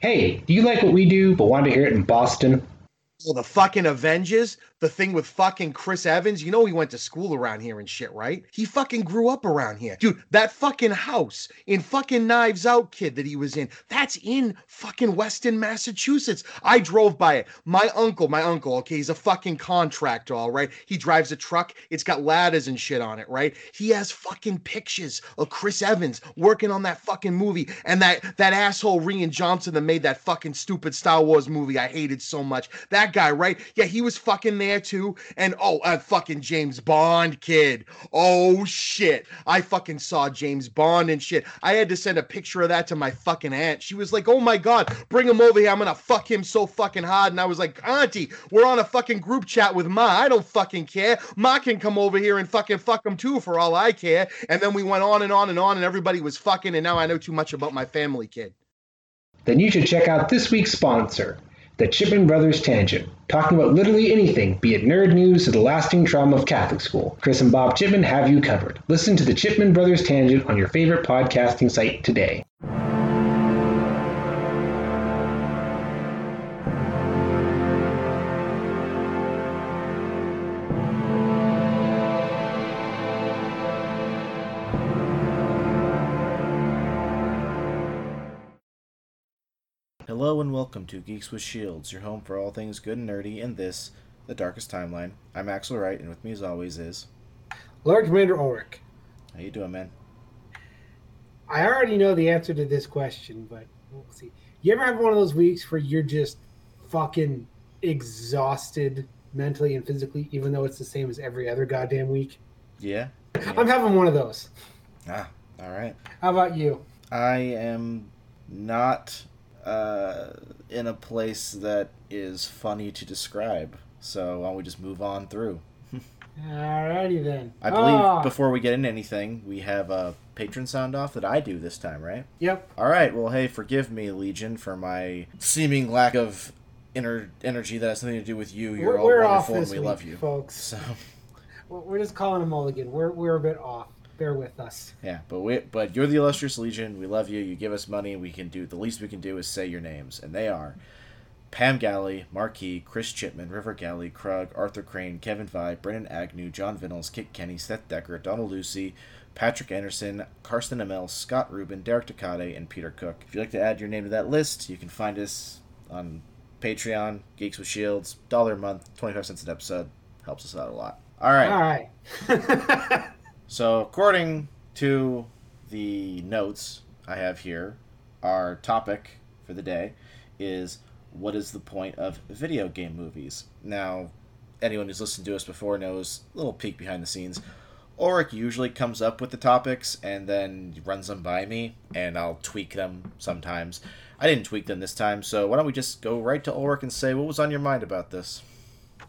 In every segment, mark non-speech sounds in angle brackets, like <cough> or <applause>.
Hey, do you like what we do but want to hear it in Boston? Well, the fucking Avengers, the thing with fucking Chris Evans, you know he went to school around here and shit, right? He fucking grew up around here. Dude, that fucking house in fucking Knives Out kid that he was in, that's in fucking Weston, Massachusetts. I drove by it. My uncle, my uncle, okay, he's a fucking contractor, all right? He drives a truck, it's got ladders and shit on it, right? He has fucking pictures of Chris Evans working on that fucking movie and that that asshole Rian Johnson that made that fucking stupid Star Wars movie I hated so much. That guy, right? Yeah, he was fucking there too. And oh, a fucking James Bond kid. Oh shit. I fucking saw James Bond and shit. I had to send a picture of that to my fucking aunt. She was like, oh my God, bring him over here. I'm gonna fuck him so fucking hard. And I was like, Auntie, we're on a fucking group chat with Ma. I don't fucking care. Ma can come over here and fucking fuck him too for all I care. And then we went on and on and on, and everybody was fucking, and now I know too much about my family kid. Then you should check out this week's sponsor, the Chipman Brothers Tangent, talking about literally anything, be it nerd news to the lasting trauma of Catholic school. Chris and Bob Chipman have you covered. Listen to the Chipman Brothers Tangent on your favorite podcasting site today. Welcome to Geeks with Shields, your home for all things good and nerdy in this, the darkest timeline. I'm Axle Wright, and with me as always is Lord Commander Ulrich. How you doing, man? I already know the answer to this question, but we'll see. You ever have one of those weeks where you're just fucking exhausted mentally and physically, even though it's the same as every other goddamn week? Yeah. yeah. I'm having one of those. Ah, all right. How about you? I am not uh, in a place that is funny to describe. So why don't we just move on through? Alrighty then. I believe oh. before we get into anything, we have a patron sound off that I do this time, right? Yep. All right. Well, hey, forgive me, Legion, for my seeming lack of inner energy that has something to do with you. You're we're, all we're wonderful and we week, love you, folks. So we're just calling a mulligan. We're we're a bit off bear with us. Yeah, but we but you're the illustrious legion. We love you. You give us money. We can do the least we can do is say your names, and they are Pam Galley, Marquis, Chris Chipman, River Galley, Krug, Arthur Crane, Kevin Vi, Brennan Agnew, John Vinnels, Kit Kenny, Seth Decker, Donald Lucy, Patrick Anderson, Karsten Amel, Scott Rubin, Derek Takade, and Peter Cook. If you'd like to add your name to that list, you can find us on Patreon, Geeks with Shields, dollar a month, twenty five cents an episode. Helps us out a lot. All right. All right. <laughs> So, according to the notes I have here, our topic for the day is what is the point of video game movies? Now, anyone who's listened to us before knows a little peek behind the scenes. Ulrich usually comes up with the topics and then runs them by me, and I'll tweak them sometimes. I didn't tweak them this time, so why don't we just go right to Ulrich and say what was on your mind about this?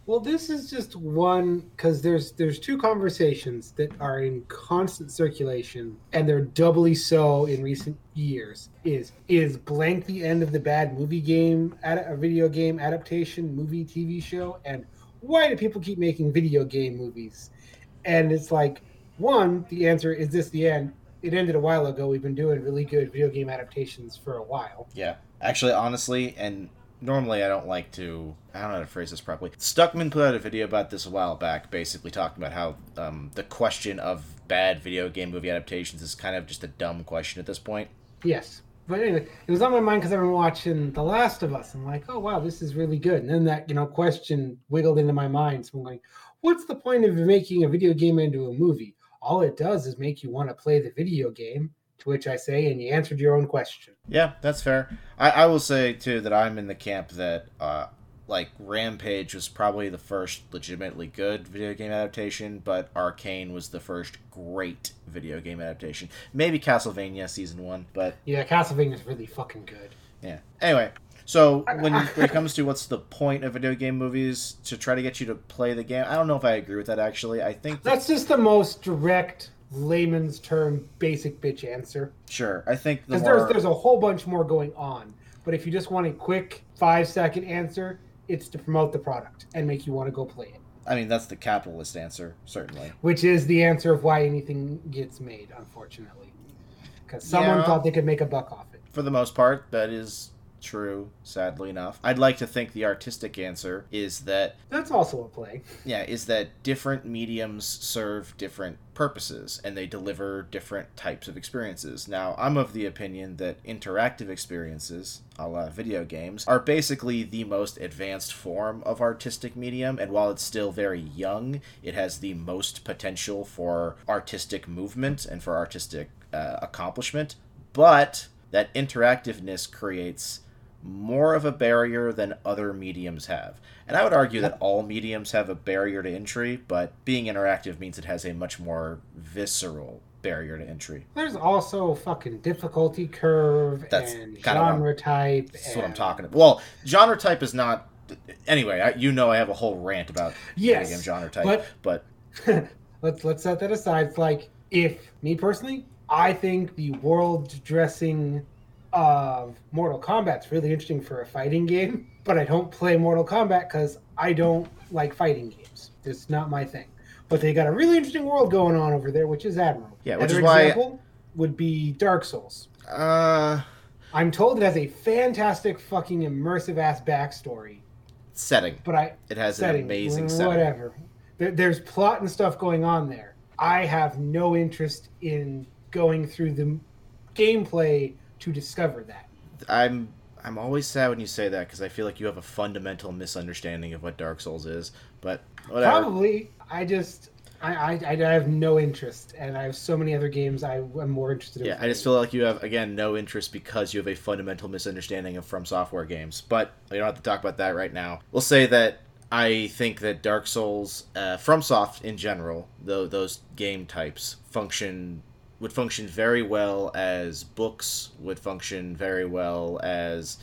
Well, this is just one because there's there's two conversations that are in constant circulation, and they're doubly so in recent years. Is is blank the end of the bad movie game, ad, a video game adaptation, movie, TV show, and why do people keep making video game movies? And it's like, one, the answer is this the end. It ended a while ago. We've been doing really good video game adaptations for a while. Yeah, actually, honestly, and normally I don't like to. I don't know how to phrase this properly. Stuckmann put out a video about this a while back, basically talking about how um, the question of bad video game movie adaptations is kind of just a dumb question at this point. Yes. But anyway, it was on my mind because I've been watching The Last of Us. I'm like, oh wow, this is really good. And then that you know question wiggled into my mind. So I'm like, what's the point of making a video game into a movie? All it does is make you want to play the video game. To which I say, and you answered your own question. Yeah, that's fair. I, I will say too that I'm in the camp that uh, like Rampage was probably the first legitimately good video game adaptation, but Arcane was the first great video game adaptation. Maybe Castlevania season one, but yeah, Castlevania is really fucking good. Yeah. Anyway, so <laughs> when, when it comes to what's the point of video game movies to try to get you to play the game, I don't know if I agree with that. Actually, I think that's just the most direct layman's term basic bitch answer. Sure, I think because the more... there's there's a whole bunch more going on. But if you just want a quick five second answer, it's to promote the product and make you want to go play it. I mean, that's the capitalist answer, certainly. Which is the answer of why anything gets made, unfortunately, because someone yeah. thought they could make a buck off it. For the most part, that is true, sadly enough. I'd like to think the artistic answer is that That's also a play. yeah, is that different mediums serve different purposes and they deliver different types of experiences. Now, I'm of the opinion that interactive experiences, a la video games, are basically the most advanced form of artistic medium, and while it's still very young, it has the most potential for artistic movement and for artistic uh, accomplishment. But that interactiveness creates more of a barrier than other mediums have. And I would argue that all mediums have a barrier to entry, but being interactive means it has a much more visceral barrier to entry. There's also fucking difficulty curve That's and genre type. That's what I'm talking about. Well, genre type is not. Anyway, I, you know I have a whole rant about Yes, game genre type, but- but <laughs> let's let's set that aside. It's like if me personally, I think the world dressing of Mortal Kombat's really interesting for a fighting game, <laughs> but I don't play Mortal Kombat because I don't like fighting games. It's not my thing. But they got a really interesting world going on over there, which is admirable. Yeah, which Another is why- example would be Dark Souls. uh, I'm told it has a fantastic fucking immersive ass backstory, setting. but I It has setting, an amazing setting. whatever. There, there's plot and stuff going on there. I have no interest in going through the gameplay to discover that. I'm I'm always sad when you say that because I feel like you have a fundamental misunderstanding of what Dark Souls is. But whatever. Probably, I just I, I I have no interest, and I have so many other games I am more interested in. Yeah, I just feel like you have again no interest because you have a fundamental misunderstanding of From Software games. But we don't have to talk about that right now. We'll say that I think that Dark Souls, uh, FromSoft in general, though those game types function would function very well as books, would function very well as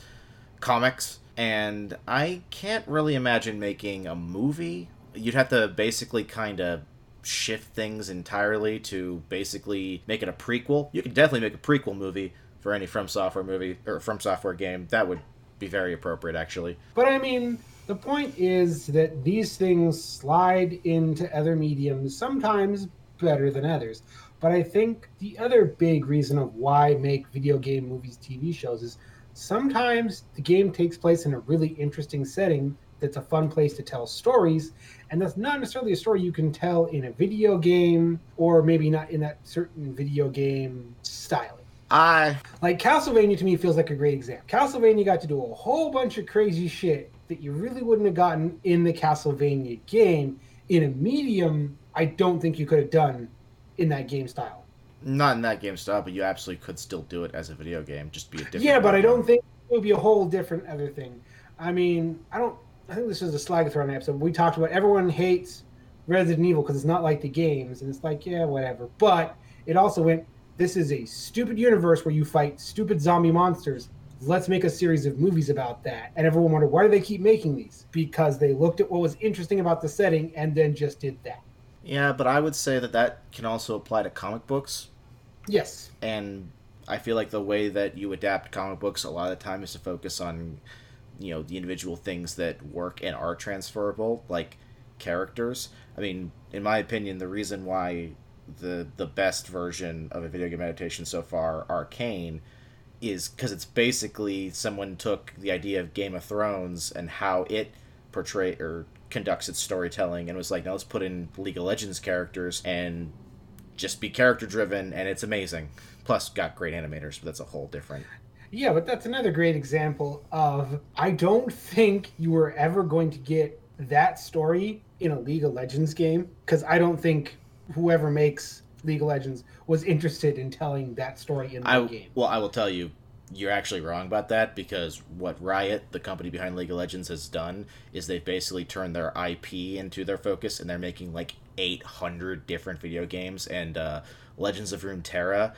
comics, and I can't really imagine making a movie. You'd have to basically kind of shift things entirely to basically make it a prequel. You could definitely make a prequel movie for any From Software movie or From Software game. That would be very appropriate, actually. But I mean, the point is that these things slide into other mediums, sometimes better than others. But I think the other big reason of why make video game movies, TV shows is sometimes the game takes place in a really interesting setting that's a fun place to tell stories. And that's not necessarily a story you can tell in a video game or maybe not in that certain video game styling. I Like Castlevania to me feels like a great example. Castlevania got to do a whole bunch of crazy shit that you really wouldn't have gotten in the Castlevania game in a medium. I don't think you could have done in that game style. not in that game style, but you absolutely could still do it as a video game. Just be a different. yeah, but I don't think it would be a whole different other thing. I mean, I don't. I think this is a slag Slagathron episode. We talked about everyone hates Resident Evil because it's not like the games, and it's like yeah, whatever. But it also went. This is a stupid universe where you fight stupid zombie monsters. Let's make a series of movies about that. And everyone wondered why do they keep making these? Because they looked at what was interesting about the setting and then just did that. Yeah, but I would say that that can also apply to comic books. Yes. and I feel like the way that you adapt comic books a lot of the time is to focus on, you know, the individual things that work and are transferable, like characters. I mean, in my opinion, the reason why the the best version of a video game adaptation so far, Arcane, is because it's basically someone took the idea of Game of Thrones and how it portray or conducts its storytelling and was like, now let's put in League of Legends characters and just be character driven, and it's amazing. Plus, got great animators, but that's a whole different. Yeah, but that's another great example of I don't think you were ever going to get that story in a League of Legends game because I don't think whoever makes League of Legends was interested in telling that story in the game. well, I will tell you, you're actually wrong about that because what Riot, the company behind League of Legends, has done is they've basically turned their IP into their focus, and they're making like 800 different video games, and uh, Legends of Runeterra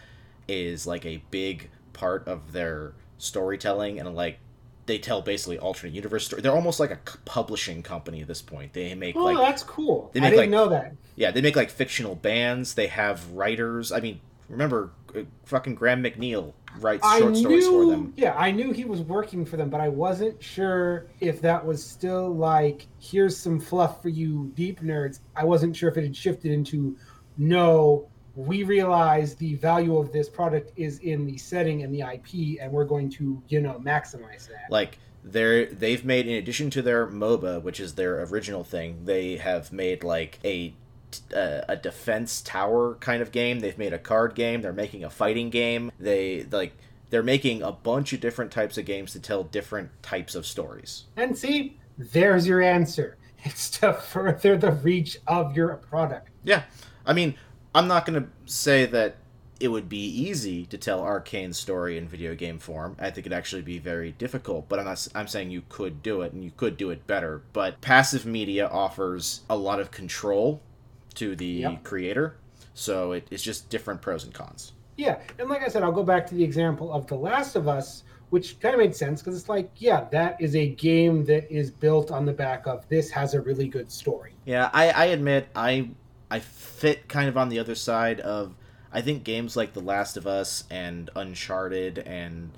is like a big part of their storytelling, and like they tell basically alternate universe story. They're almost like a publishing company at this point. They make Oh, like that's cool. they I make, didn't like- know that. Yeah, they make like fictional bands. They have writers. I mean, remember, Uh, fucking Graham McNeill writes I short stories knew, for them. yeah, I knew he was working for them, but I wasn't sure if that was still like, here's some fluff for you deep nerds. I wasn't sure if it had shifted into, no, we realize the value of this product is in the setting and the IP, and we're going to, you know, maximize that. Like they're they've made in addition to their MOBA, which is their original thing, they have made like a a, a defense tower kind of game. They've made a card game. They're making a fighting game. They like they're making a bunch of different types of games to tell different types of stories. And see, there's your answer. It's to further the reach of your product. Yeah. I mean, I'm not going to say that it would be easy to tell Arcane's story in video game form. I think it'd actually be very difficult, but I'm not I'm saying you could do it and you could do it better. But passive media offers a lot of control to the Yep. creator. So it, it's just different pros and cons. Yeah, and like I said, I'll go back to the example of The Last of Us, which kind of made sense because it's like, yeah, that is a game that is built on the back of this has a really good story. Yeah, I, I admit I I fit kind of on the other side of I think games like The Last of Us and Uncharted and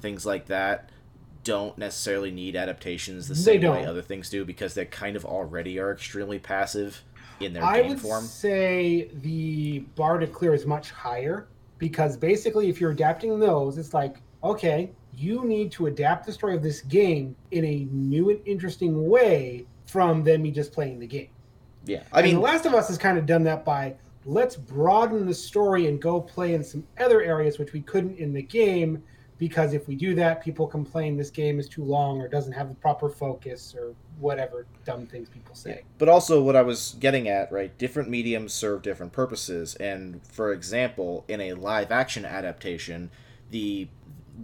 things like that don't necessarily need adaptations the They same way other things do because they kind of already are extremely passive in their I game would form. say the bar to clear is much higher because basically, if you're adapting those, it's like, okay, you need to adapt the story of this game in a new and interesting way from them me just playing the game. Yeah, I mean, The Last of Us has kind of done that by let's broaden the story and go play in some other areas which we couldn't in the game because if we do that, people complain this game is too long or doesn't have the proper focus or whatever dumb things people say. But also, what I was getting at, right? Different mediums serve different purposes, and for example, in a live action adaptation, the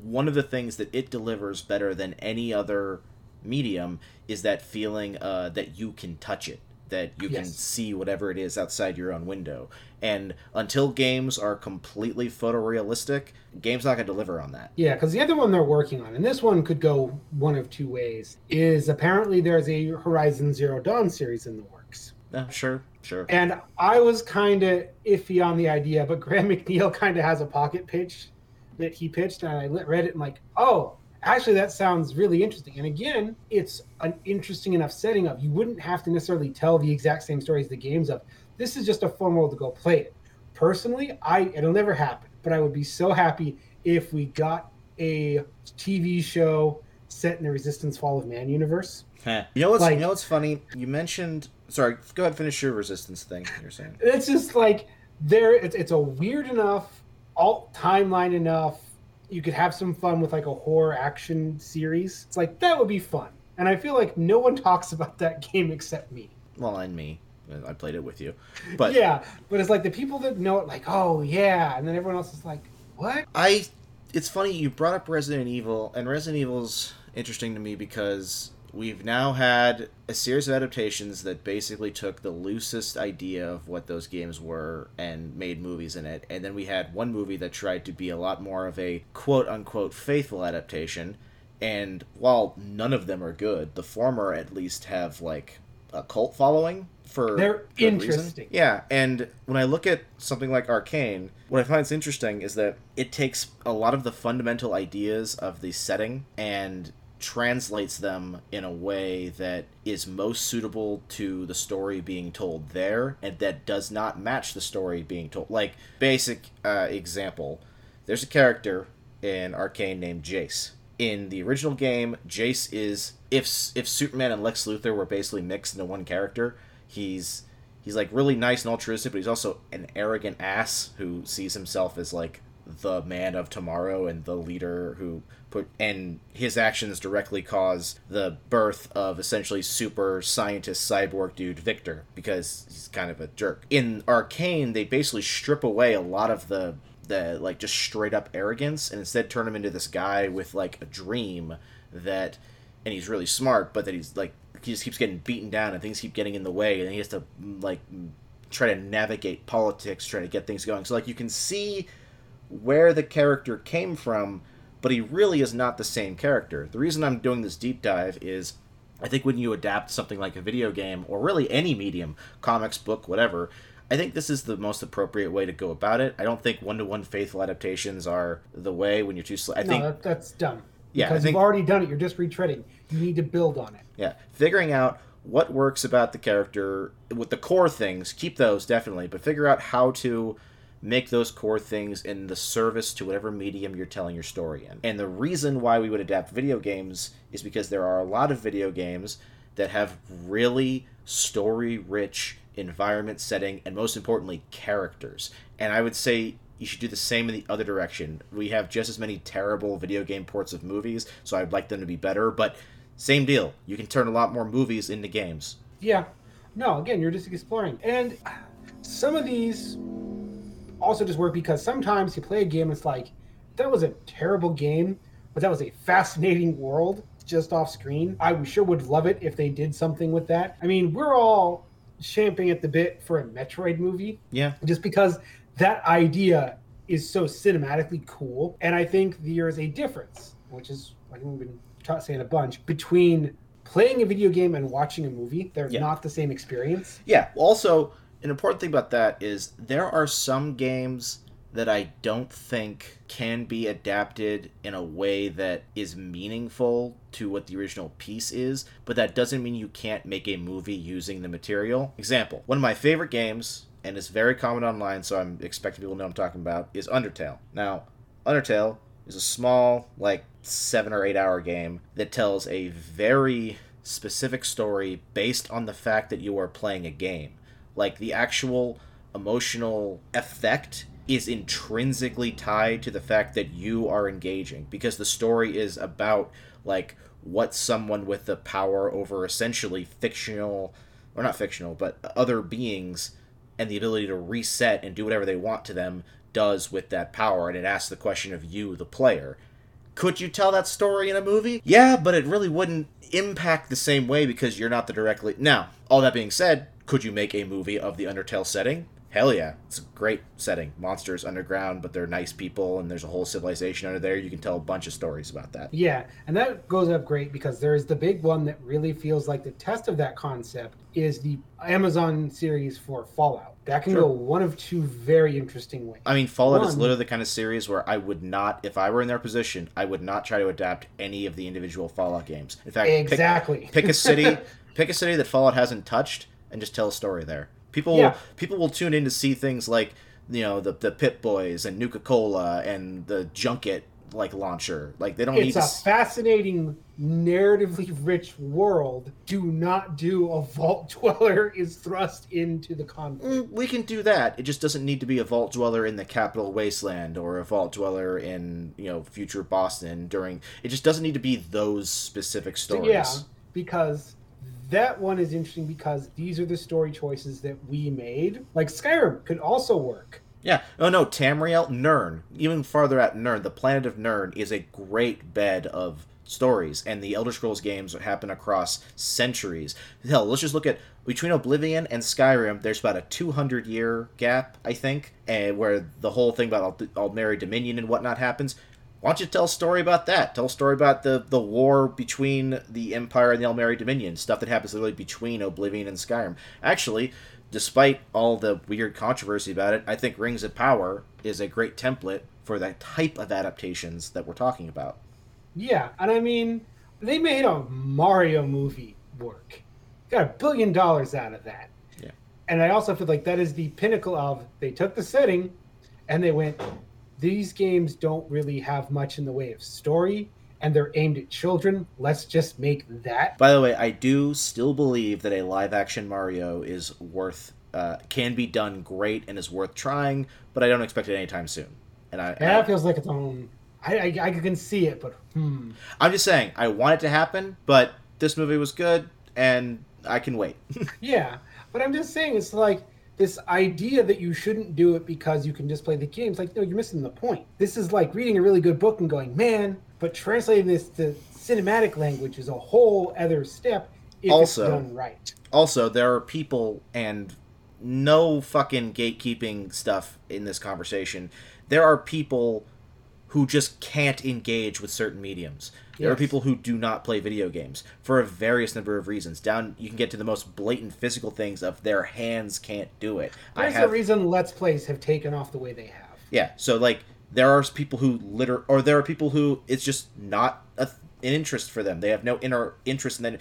one of the things that it delivers better than any other medium is that feeling uh, that you can touch it, that you can see whatever it is outside your own window. And until games are completely photorealistic, games not gonna deliver on that. Yeah, because the other one they're working on, and this one could go one of two ways, is apparently there's a Horizon Zero Dawn series in the works. Uh, sure, sure. And I was kind of iffy on the idea, but <laughs> Graham McNeill kind of has a pocket pitch that he pitched, and I read it and like, oh, actually that sounds really interesting. And again, it's an interesting enough setting of you wouldn't have to necessarily tell the exact same story as the games of. This is just a fun world to go play it. Personally, I it'll never happen, but I would be so happy if we got a TV show set in the Resistance Fall of Man universe. <laughs> You know what's Like- you know what's funny? You mentioned sorry, go ahead finish your resistance thing you're saying. it's just like there it's, it's a weird enough alt timeline enough you could have some fun with like a horror action series. It's like that would be fun. And i feel like no one <laughs> talks about that game except me. Well, and me. I played it with you. But yeah but it's like the people that know it like oh yeah. And then everyone else is like what? I it's funny you brought up Resident Evil and Resident Evil's interesting to me because we've now had a series of adaptations that basically took the loosest idea of what those games were and made movies in it. And then we had one movie that tried to be a lot more of a quote unquote faithful adaptation. And while none of them are good, the former at least have like a cult following for They're good reason. interesting. Yeah, and when I look at something like Arcane, what I find interesting is that it takes a lot of the fundamental ideas of the setting and translates them in a way that is most suitable to the story being told there and that does not match the story being told. Like, basic uh, example there's a character in Arcane named Jace. In the original game, Jace is if if Superman and Lex Luthor were basically mixed into one character, he's he's like really nice and altruistic, but he's also an arrogant ass who sees himself as like the man of tomorrow and the leader who put and his actions directly cause the birth of essentially super scientist cyborg dude Victor because he's kind of a jerk. In Arcane, they basically strip away a lot of the the like just straight up arrogance and instead turn him into this guy with like a dream that and he's really smart but that he's like he just keeps getting beaten down and things keep getting in the way and he has to like try to navigate politics try to get things going so like you can see where the character came from but he really is not the same character the reason i'm doing this deep dive is i think when you adapt something like a video game or really any medium comics book whatever I think this is the most appropriate way to go about it. I don't think one-to-one faithful adaptations are the way when you're too slow. I no think that, that's dumb Yeah, I because think- you've already done it you're just retreading you need to build on it Yeah, figuring out what works about the character with the core things, keep those definitely, but figure out how to make those core things in the service to whatever medium you're telling your story in. And the reason why we would adapt video games is because there are a lot of video games that have really story rich environment setting and most importantly characters. And I would say you should do the same in the other direction. We have just as many terrible video game ports of movies, so I'd like them to be better, but same deal. You can turn a lot more movies into games. Yeah. No, again, you're just exploring. And some of these also just work because sometimes you play a game, it's like, that was a terrible game, but that was a fascinating world just off screen. I sure would love it if they did something with that. I mean, we're all champing at the bit for a Metroid movie. Yeah. Just because that idea is so cinematically cool. And I think there's a difference, which is, I think we've been ta- saying a bunch, between playing a video game and watching a movie. They're Yeah. not the same experience. Yeah. Also, an important thing about that is there are some games that I don't think can be adapted in a way that is meaningful to what the original piece is, but that doesn't mean you can't make a movie using the material. Example, one of my favorite games, and it's very common online, so I'm expecting people to know what I'm talking about, is Undertale. Now, Undertale is a small, like seven or eight hour game that tells a very specific story based on the fact that you are playing a game. Like the actual emotional effect is intrinsically tied to the fact that you are engaging because the story is about like what someone with the power over essentially fictional or not fictional but other beings and the ability to reset and do whatever they want to them does with that power and it asks the question of you the player could you tell that story in a movie? Yeah, but it really wouldn't impact the same way because you're not the directly. Now, all that being said, could you make a movie of the Undertale setting? Hell yeah. It's a great setting. Monsters underground, but they're nice people and there's a whole civilization under there. You can tell a bunch of stories about that. Yeah, and that goes up great because there's the big one that really feels like the test of that concept is the Amazon series for Fallout. That can Sure. go one of two very interesting ways. I mean, Fallout is literally the kind of series where I would not, if I were in their position, I would not try to adapt any of the individual Fallout games. In fact, pick- Exactly. pick a city <laughs> pick a city that fallout hasn't touched and just tell a story there people Yeah. people will tune in to see things like you know the the pit boys and nuka-cola and the Junk Jet like launcher like they don't need it's a s- fascinating, narratively rich world. Do not do a vault <laughs> dweller is thrust into the conflict. Mm, we can do that it just doesn't need to be a vault dweller in the capital wasteland or a vault dweller in you know future boston during it just doesn't need to be those specific stories Yeah, because that one is interesting because these are the story choices that we made. Like Skyrim could also work. Yeah. Oh no, Tamriel, Nirn, even farther out Nirn, the planet of Nirn is a great bed of stories, and the Elder Scrolls games happen across centuries. Hell, let's just look at between Oblivion and Skyrim. There's about a 200 year gap, I think, and where the whole thing about Al- Aldmeri Dominion and whatnot happens. Why don't you tell a story about that? Tell a story about the, the war between the Empire and the Aldmeri Dominion, stuff that happens literally between Oblivion and Skyrim. Actually, despite all the weird controversy about it, I think Rings of Power is a great template for that type of adaptations that we're talking about. Yeah, and I mean, they made a Mario movie work. Got a billion dollars out of that. Yeah. And I also feel like that is the pinnacle of they took the setting and they went, these games don't really have much in the way of story and they're aimed at children. Let's just make that. By the way, I do still believe that a live action Mario is worth, uh, can be done great and is worth trying, but I don't expect it anytime soon. And I, And that feels like its own. I, I, I can see it, but hmm. I'm just saying, I want it to happen, but this movie was good, and I can wait. <laughs> Yeah, but I'm just saying it's like this idea that you shouldn't do it because you can just play the games. Like, no, you're missing the point. This is like reading a really good book and going, man, but translating this to cinematic language is a whole other step if Also- it's done right. also, there are people and no fucking gatekeeping stuff in this conversation. There are people who just can't engage with certain mediums. There are people who do not play video games for a various number of reasons. Down, you can get to the most blatant physical things of their hands can't do it. I There's have a reason Let's Plays have taken off the way they have. yeah. So like there are people who liter or there are people who it's just not a, an interest for them. They have no inner interest in that.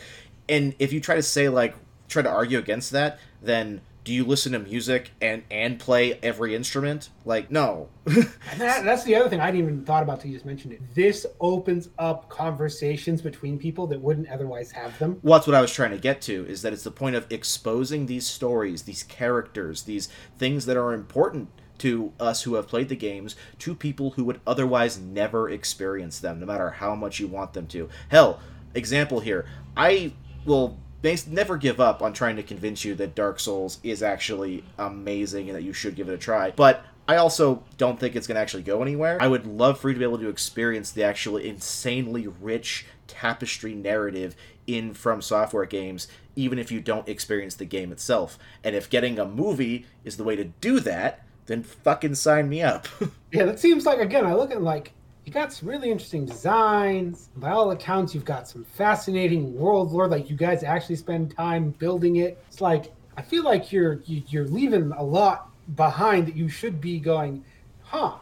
And if you try to say like try to argue against that, then do you listen to music and and play every instrument? Like, no. <laughs> That, that's the other thing I hadn't even thought about till you just mentioned it. This opens up conversations between people that wouldn't otherwise have them. well, that's what I was trying to get to. Is that it's the point of exposing these stories, these characters, these things that are important to us who have played the games to people who would otherwise never experience them, no matter how much you want them to. Hell, example here. I will bas- never give up on trying to convince you that Dark Souls is actually amazing and that you should give it a try. But I also don't think it's going to actually go anywhere. I would love for you to be able to experience the actually insanely rich tapestry narrative in From Software games, even if you don't experience the game itself. And if getting a movie is the way to do that, then fucking sign me up. <laughs> Yeah, that seems like again. I look at like you got some really interesting designs. By all accounts, you've got some fascinating world lore. Like you guys actually spend time building it. It's like I feel like you're you, you're leaving a lot behind that you should be going. Huh?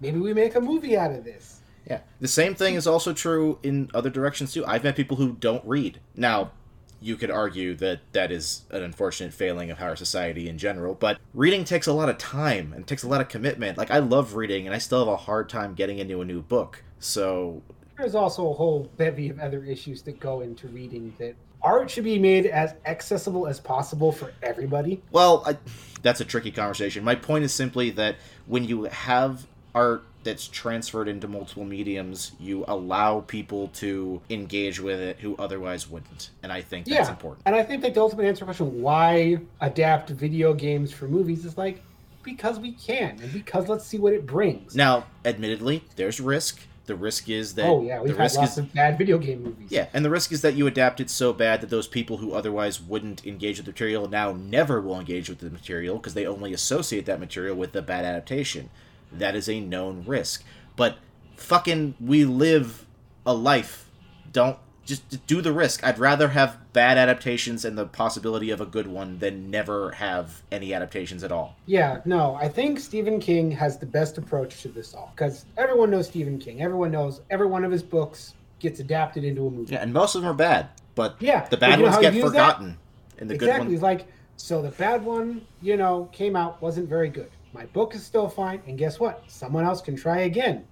Maybe we make a movie out of this. Yeah. The same thing is also true in other directions too. I've met people who don't read. Now, you could argue that that is an unfortunate failing of our society in general, but reading takes a lot of time and takes a lot of commitment. Like I love reading and I still have a hard time getting into a new book. So, There's also a whole bevy of other issues that go into reading that art should be made as accessible as possible for everybody. well, I, that's a tricky conversation. My point is simply that when you have art that's transferred into multiple mediums, you allow people to engage with it who otherwise wouldn't. And I think that's yeah, important. and I think that the ultimate answer to the question why adapt video games for movies is like because we can and because let's see what it brings. Now, admittedly, there's risk. The risk is that oh yeah, the we've had risk lots is of bad video game movies. yeah, and the risk is that you adapt it so bad that those people who otherwise wouldn't engage with the material now never will engage with the material because they only associate that material with the bad adaptation. That is a known risk. But fucking, we live a life. Don't just do the risk. I'd rather have bad adaptations and the possibility of a good one than never have any adaptations at all. Yeah, no, I think Stephen King has the best approach to this all because everyone knows Stephen King. Everyone knows every one of his books gets adapted into a movie. Yeah, and most of them are bad, but Yeah, the bad ones get use that? forgotten, and the exactly. good ones. It's like so the bad one, you know, came out wasn't very good. My book is still fine, and guess what? Someone else can try again.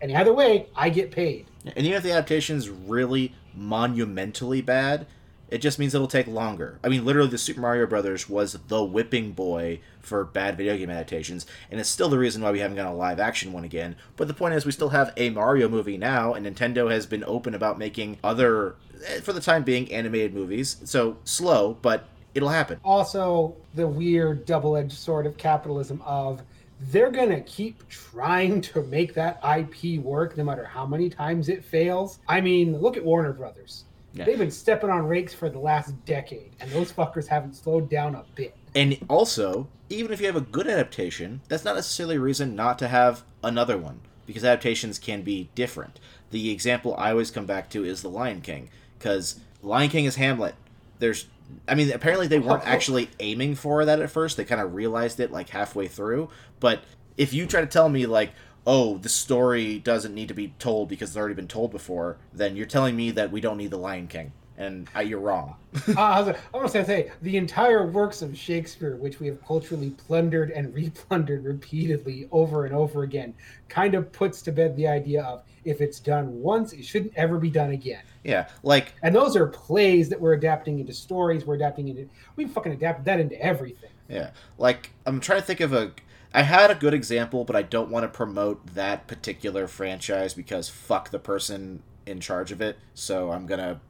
And either way, I get paid. And even if the adaptation's really monumentally bad, it just means it'll take longer. I mean, literally, the Super Mario Brothers was the whipping boy for bad video game adaptations, and it's still the reason why we haven't got a live action one again. But the point is, we still have a Mario movie now, and Nintendo has been open about making other, eh, for the time being, animated movies. So slow, but it'll happen. Also, the weird double-edged sword of capitalism of they're gonna keep trying to make that IP work no matter how many times it fails. I mean, look at Warner Brothers. Yeah. They've been stepping on rakes for the last decade, and those fuckers haven't slowed down a bit. And also, even if you have a good adaptation, that's not necessarily a reason not to have another one, because adaptations can be different. The example I always come back to is The Lion King, because Lion King is Hamlet. There's, I mean, apparently they weren't actually aiming for that at first. They kind of realized it like halfway through. But if you try to tell me, like, oh, the story doesn't need to be told because it's already been told before, then you're telling me that we don't need The Lion King. And I, you're wrong. <laughs> uh, I was, I was gonna say the entire works of Shakespeare, which we have culturally plundered and <laughs> replundered repeatedly over and over again, kind of puts to bed the idea of if it's done once, it shouldn't ever be done again. yeah, like And those are plays that we're adapting into stories. We're adapting into. We fucking adapted that into everything. Yeah. Like I'm trying to think of a I had a good example, but I don't want to promote that particular franchise because fuck the person in charge of it. So I'm gonna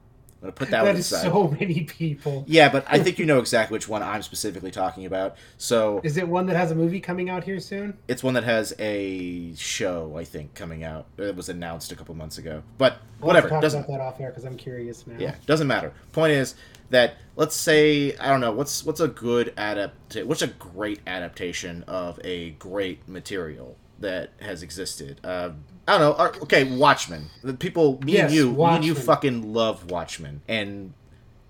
I'm gonna put that, that one is aside. so many people. Yeah, but I think you know exactly which one I'm specifically talking about. So Is it one that has a movie coming out here soon? it's one that has a show, I think, coming out. It was announced a couple months ago. But We'll whatever, Talk doesn't about that off air because I'm curious now. yeah, doesn't matter. Point is that let's say I don't know what's what's a good adapt what's a great adaptation of a great material that has existed. Uh, I don't know. Okay, Watchmen. The people, me and Yes, you, me and you fucking love Watchmen, and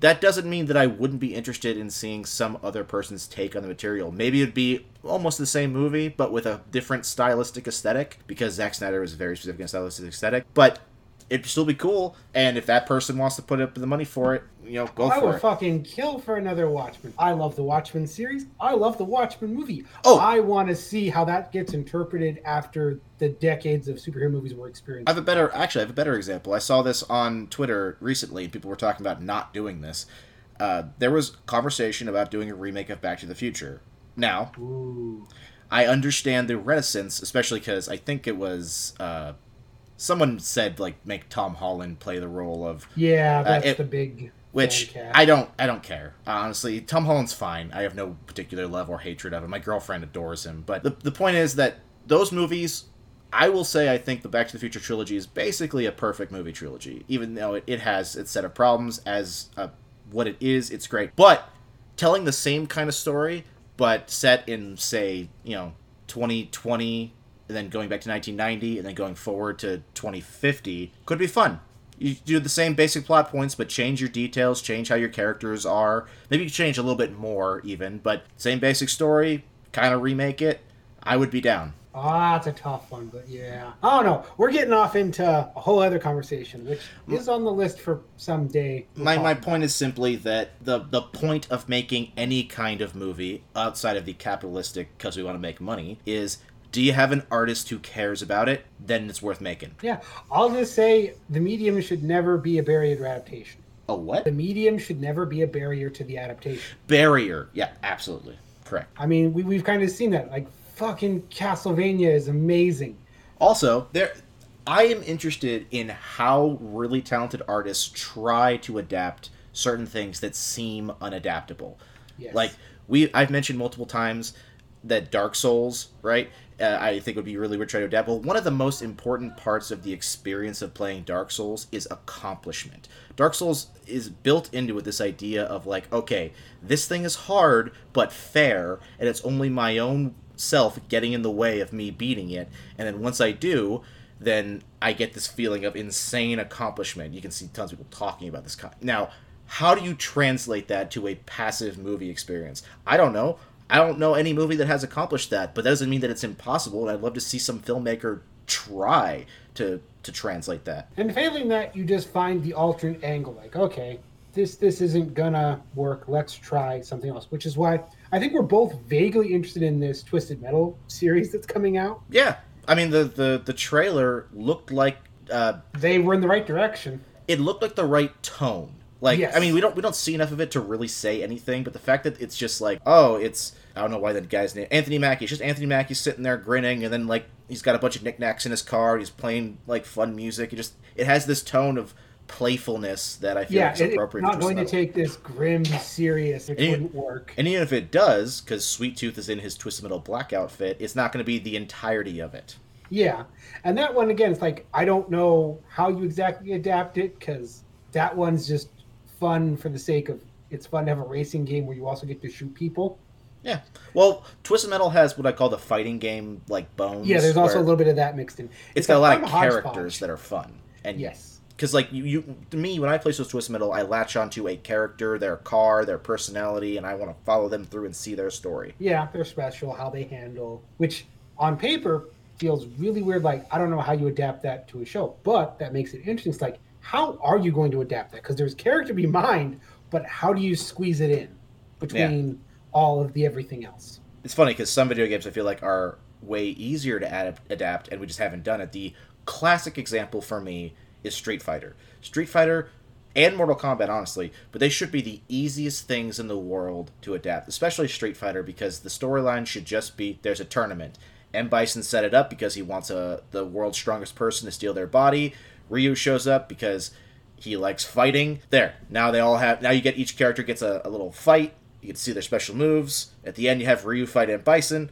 that doesn't mean that I wouldn't be interested in seeing some other person's take on the material. Maybe it'd be almost the same movie, but with a different stylistic aesthetic, because Zack Snyder was very specific in stylistic aesthetic. But it'd still be cool. And if that person wants to put up the money for it, you know, go I for would it. fucking kill for another Watchmen. I love the Watchmen series. I love the Watchmen movie. Oh. I want to see how that gets interpreted after the decades of superhero movies we're experiencing. I have a better, actually, I have a better example. I saw this on Twitter recently. And people were talking about not doing this. Uh, there was conversation about doing a remake of Back to the Future. Now, Ooh. I understand the reticence, especially because I think it was uh, someone said like make Tom Holland play the role of Yeah, that's Uh, it- the big which I don't I don't care. Honestly, Tom Holland's fine. I have no particular love or hatred of him. My girlfriend adores him. But the the point is that those movies I will say I think the Back to the Future trilogy is basically a perfect movie trilogy. Even though it, it has its set of problems as uh, what it is, it's great. But telling the same kind of story but set in say, you know, 2020 and then going back to 1990 and then going forward to 2050 could be fun. You do the same basic plot points, but change your details, change how your characters are. Maybe you change a little bit more, even, but same basic story, kind of remake it. I would be down. Ah, that's a tough one, but yeah. I don't know. We're getting off into a whole other conversation, which is on the list for some day. My, my point is simply that the, the point of making any kind of movie outside of the capitalistic, because we want to make money, is do you have an artist who cares about it? Then it's worth making. Yeah, I'll just say the medium should never be a barrier to adaptation. A what? The medium should never be a barrier to the adaptation. Barrier. Yeah, absolutely. Correct. I mean, we, we've kind of seen that. Like, fucking Castlevania is amazing. Also, there I am interested in how really talented artists try to adapt certain things that seem unadaptable. Yes. Like we I've mentioned multiple times that Dark Souls, right? Uh, I think would be really weird to try to adapt. Well, one of the most important parts of the experience of playing Dark Souls is accomplishment. Dark Souls is built into it this idea of like, okay, this thing is hard but fair, and it's only my own self getting in the way of me beating it. And then once I do, then I get this feeling of insane accomplishment. You can see tons of people talking about this. Now, how do you translate that to a passive movie experience? I don't know. I don't know any movie that has accomplished that, but that doesn't mean that it's impossible. And I'd love to see some filmmaker try to to translate that. And failing that, you just find the alternate angle. Like, okay, this this isn't gonna work. Let's try something else. Which is why I think we're both vaguely interested in this Twisted Metal series that's coming out. Yeah, I mean the the the trailer looked like uh, They were in the right direction. it looked like the right tone. Like Yes. I mean, we don't we don't see enough of it to really say anything, but the fact that it's just like, oh, it's I don't know why that guy's name Anthony Mackie. It's just Anthony Mackie sitting there grinning, and then like he's got a bunch of knickknacks in his car. He's playing like fun music. It just it has this tone of playfulness that I feel Yeah, is it, it's appropriate. not going to take this grim, serious. It And wouldn't work. And even if it does, because Sweet Tooth is in his Twisted Metal black outfit, it's not going to be the entirety of it. Yeah, and that one again, it's like I don't know how you exactly adapt it because that one's just fun for the sake of it's fun to have a racing game where you also get to shoot people. Yeah. Well, Twisted Metal has what I call the fighting game like bones. Yeah, there's also a little bit of that mixed in. It's got a lot of characters that are fun. And Yes. because like you, you to me when i play those twisted metal i latch onto a character their car their personality and i want to follow them through and see their story Yeah, they're special how they handle, which on paper feels really weird. Like I don't know how you adapt that to a show, but that makes it interesting. It's like how are you going to adapt that? Because there's character to be mined, but how do you squeeze it in between all of the everything else? it's funny because some video games i feel like are way easier to ad- adapt and we just haven't done it the classic example for me is street fighter street fighter and mortal kombat honestly but they should be the easiest things in the world to adapt especially street fighter because the storyline should just be there's a tournament M. Bison set it up because he wants a the world's strongest person to steal their body. Ryu shows up because he likes fighting. There, now they all have. Now you get each character gets a, a little fight. You get to see their special moves. At the end, you have Ryu fight M. Bison.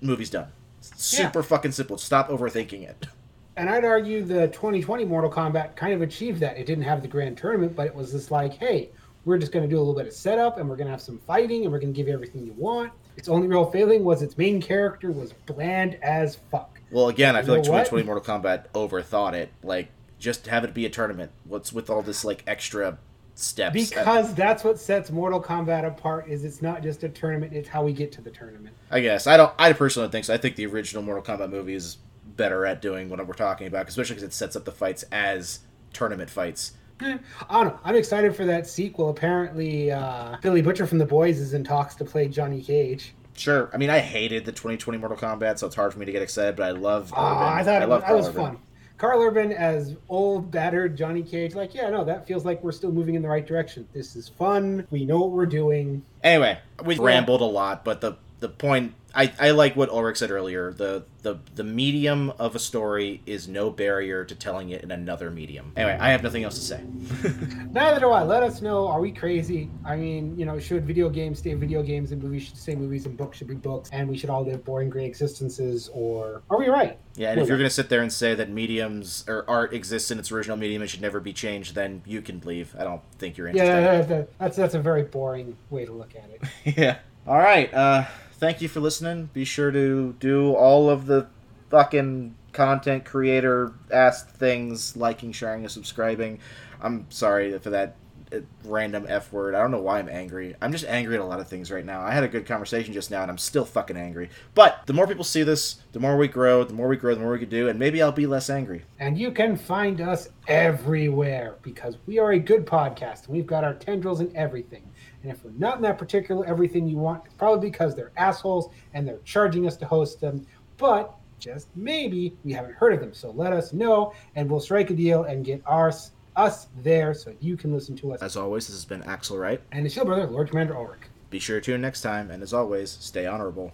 Movie's done. Super fucking simple. Stop overthinking it. <laughs> And I'd argue the 2020 Mortal Kombat kind of achieved that. It didn't have the grand tournament, but it was just like, hey, we're just going to do a little bit of setup and we're going to have some fighting and we're going to give you everything you want. Its only real failing was its main character was bland as fuck. Well, again, I You feel like know what? 2020 Mortal Kombat overthought it. Like, just have it be a tournament. What's with all this like extra steps? Because that's what sets Mortal Kombat apart is it's not just a tournament, it's how we get to the tournament. I guess I don't. I personally don't think so. I think the original Mortal Kombat movie is better at doing what we're talking about, especially because it sets up the fights as tournament fights. I don't know. I'm excited for that sequel. Apparently, uh, Billy Butcher from The Boys is in talks to play Johnny Cage. Sure. I mean, I hated the 2020 Mortal Kombat, so it's hard for me to get excited. But I love. Uh, I thought I it, love that was fun. Karl Urban as old, battered Johnny Cage. Like, yeah, no, that feels like we're still moving in the right direction. This is fun. We know what we're doing. Anyway, we rambled a lot, but the the point I, I like what Ulrich said earlier. The, the the medium of a story is no barrier to telling it in another medium. Anyway, I have nothing else to say. <laughs> Neither do I. Let us know. Are we crazy? I mean, you know, should video games stay video games and movies should stay movies and books should be books and we should all live boring gray existences? Or are we right? Yeah, and if you're gonna sit there and say that mediums or art exists in its original medium and should never be changed, then you can leave. I don't think you're interested. Yeah, that- that- that's that's a very boring way to look at it. <laughs> yeah. All right. Uh, thank you for listening. Be sure to do all of the fucking content creator asked things, liking, sharing, and subscribing. I'm sorry for that uh, random F word. I don't know why I'm angry. I'm just angry at a lot of things right now. I had a good conversation just now, and I'm still fucking angry. But the more people see this, the more we grow. The more we grow, the more we can do, and maybe I'll be less angry. And you can find us everywhere because we are a good podcast we've got our tendrils in everything. And if we're not in that particular everything you want, it's probably because they're assholes and they're charging us to host them. But just maybe we haven't heard of them. So let us know and we'll strike a deal and get ours us there so you can listen to us. As always, this has been Axle Wright. And the Shield Brother, Lord Commander Ulrich. Be sure to tune next time, and as always, stay honorable.